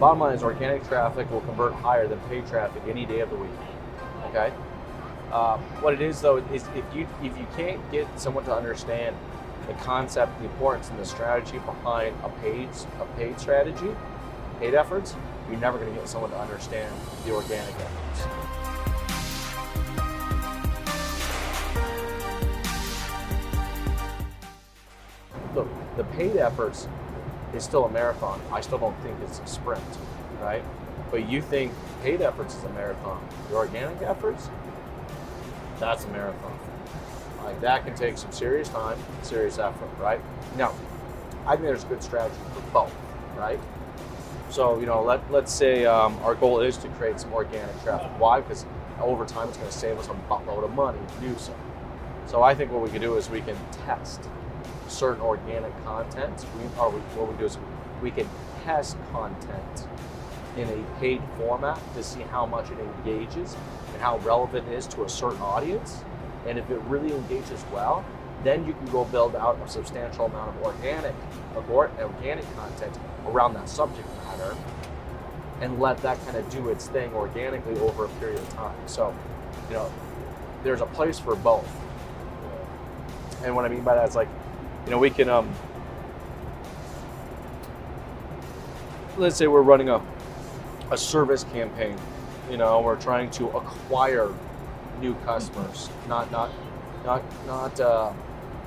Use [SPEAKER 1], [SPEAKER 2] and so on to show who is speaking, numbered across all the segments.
[SPEAKER 1] Bottom line is organic traffic will convert higher than paid traffic any day of the week. Okay. Uh, what it is though is if you if you can't get someone to understand the concept, the importance, and the strategy behind a paid a paid strategy, paid efforts, you're never going to get someone to understand the organic efforts. Look, the paid efforts is still a marathon. I still don't think it's a sprint, right? But you think paid efforts is a marathon. The organic efforts, that's a marathon. Like that can take some serious time, serious effort, right? Now, I think there's a good strategy for both, right? So, you know, let, let's say um, our goal is to create some organic traffic. Why? Because over time it's going to save us a buttload of money to do so. So I think what we can do is we can test certain organic content. We, or we, what we do is we can test content in a paid format to see how much it engages and how relevant it is to a certain audience. And if it really engages well, then you can go build out a substantial amount of organic, organic content around that subject matter and let that kind of do its thing organically over a period of time. So, you know, there's a place for both. And what I mean by that is like, you know, we can, um, let's say we're running a, a service campaign, you know, we're trying to acquire new customers, not, not, not, not, uh,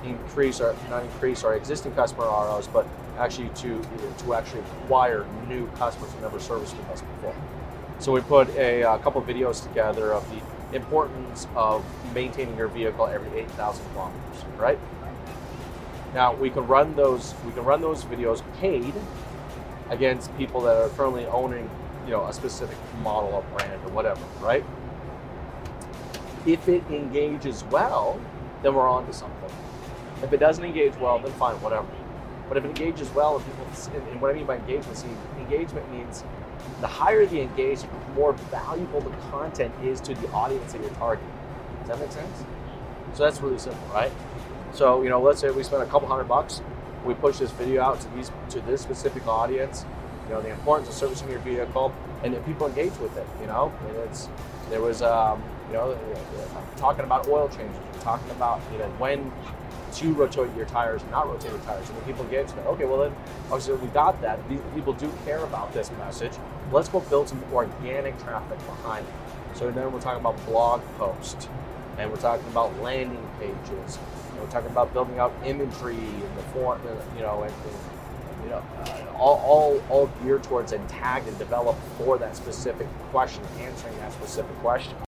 [SPEAKER 1] increase our, not increase our existing customer ROs, but actually to, to actually acquire new customers who never serviced with us before. So we put a, a couple of videos together of the importance of maintaining your vehicle every 8,000 kilometers, right? Now we can run those we can run those videos paid against people that are currently owning, you know, a specific model or brand or whatever, right? If it engages well, then we're on to something. If it doesn't engage well, then fine, whatever. But if it engages well, and people, and what I mean by engagement, see, engagement means the higher the engagement, the more valuable the content is to the audience that you're targeting. Does that make sense? So that's really simple, right? So, you know, let's say we spend a couple hundred bucks, we push this video out to these to this specific audience, you know, the importance of servicing your vehicle, and then people engage with it, you know, and it's there was um, you know, talking about oil changes, talking about, you know, when to rotate your tires and not rotate your tires. And when people to it, okay, well then, obviously we got that. These people do care about this message. Let's go build some organic traffic behind it. So then we're talking about blog posts, and we're talking about landing pages, we're talking about building out imagery in the form, you know, and, and you know, uh, all, all, all geared towards and tagged and developed for that specific question, answering that specific question.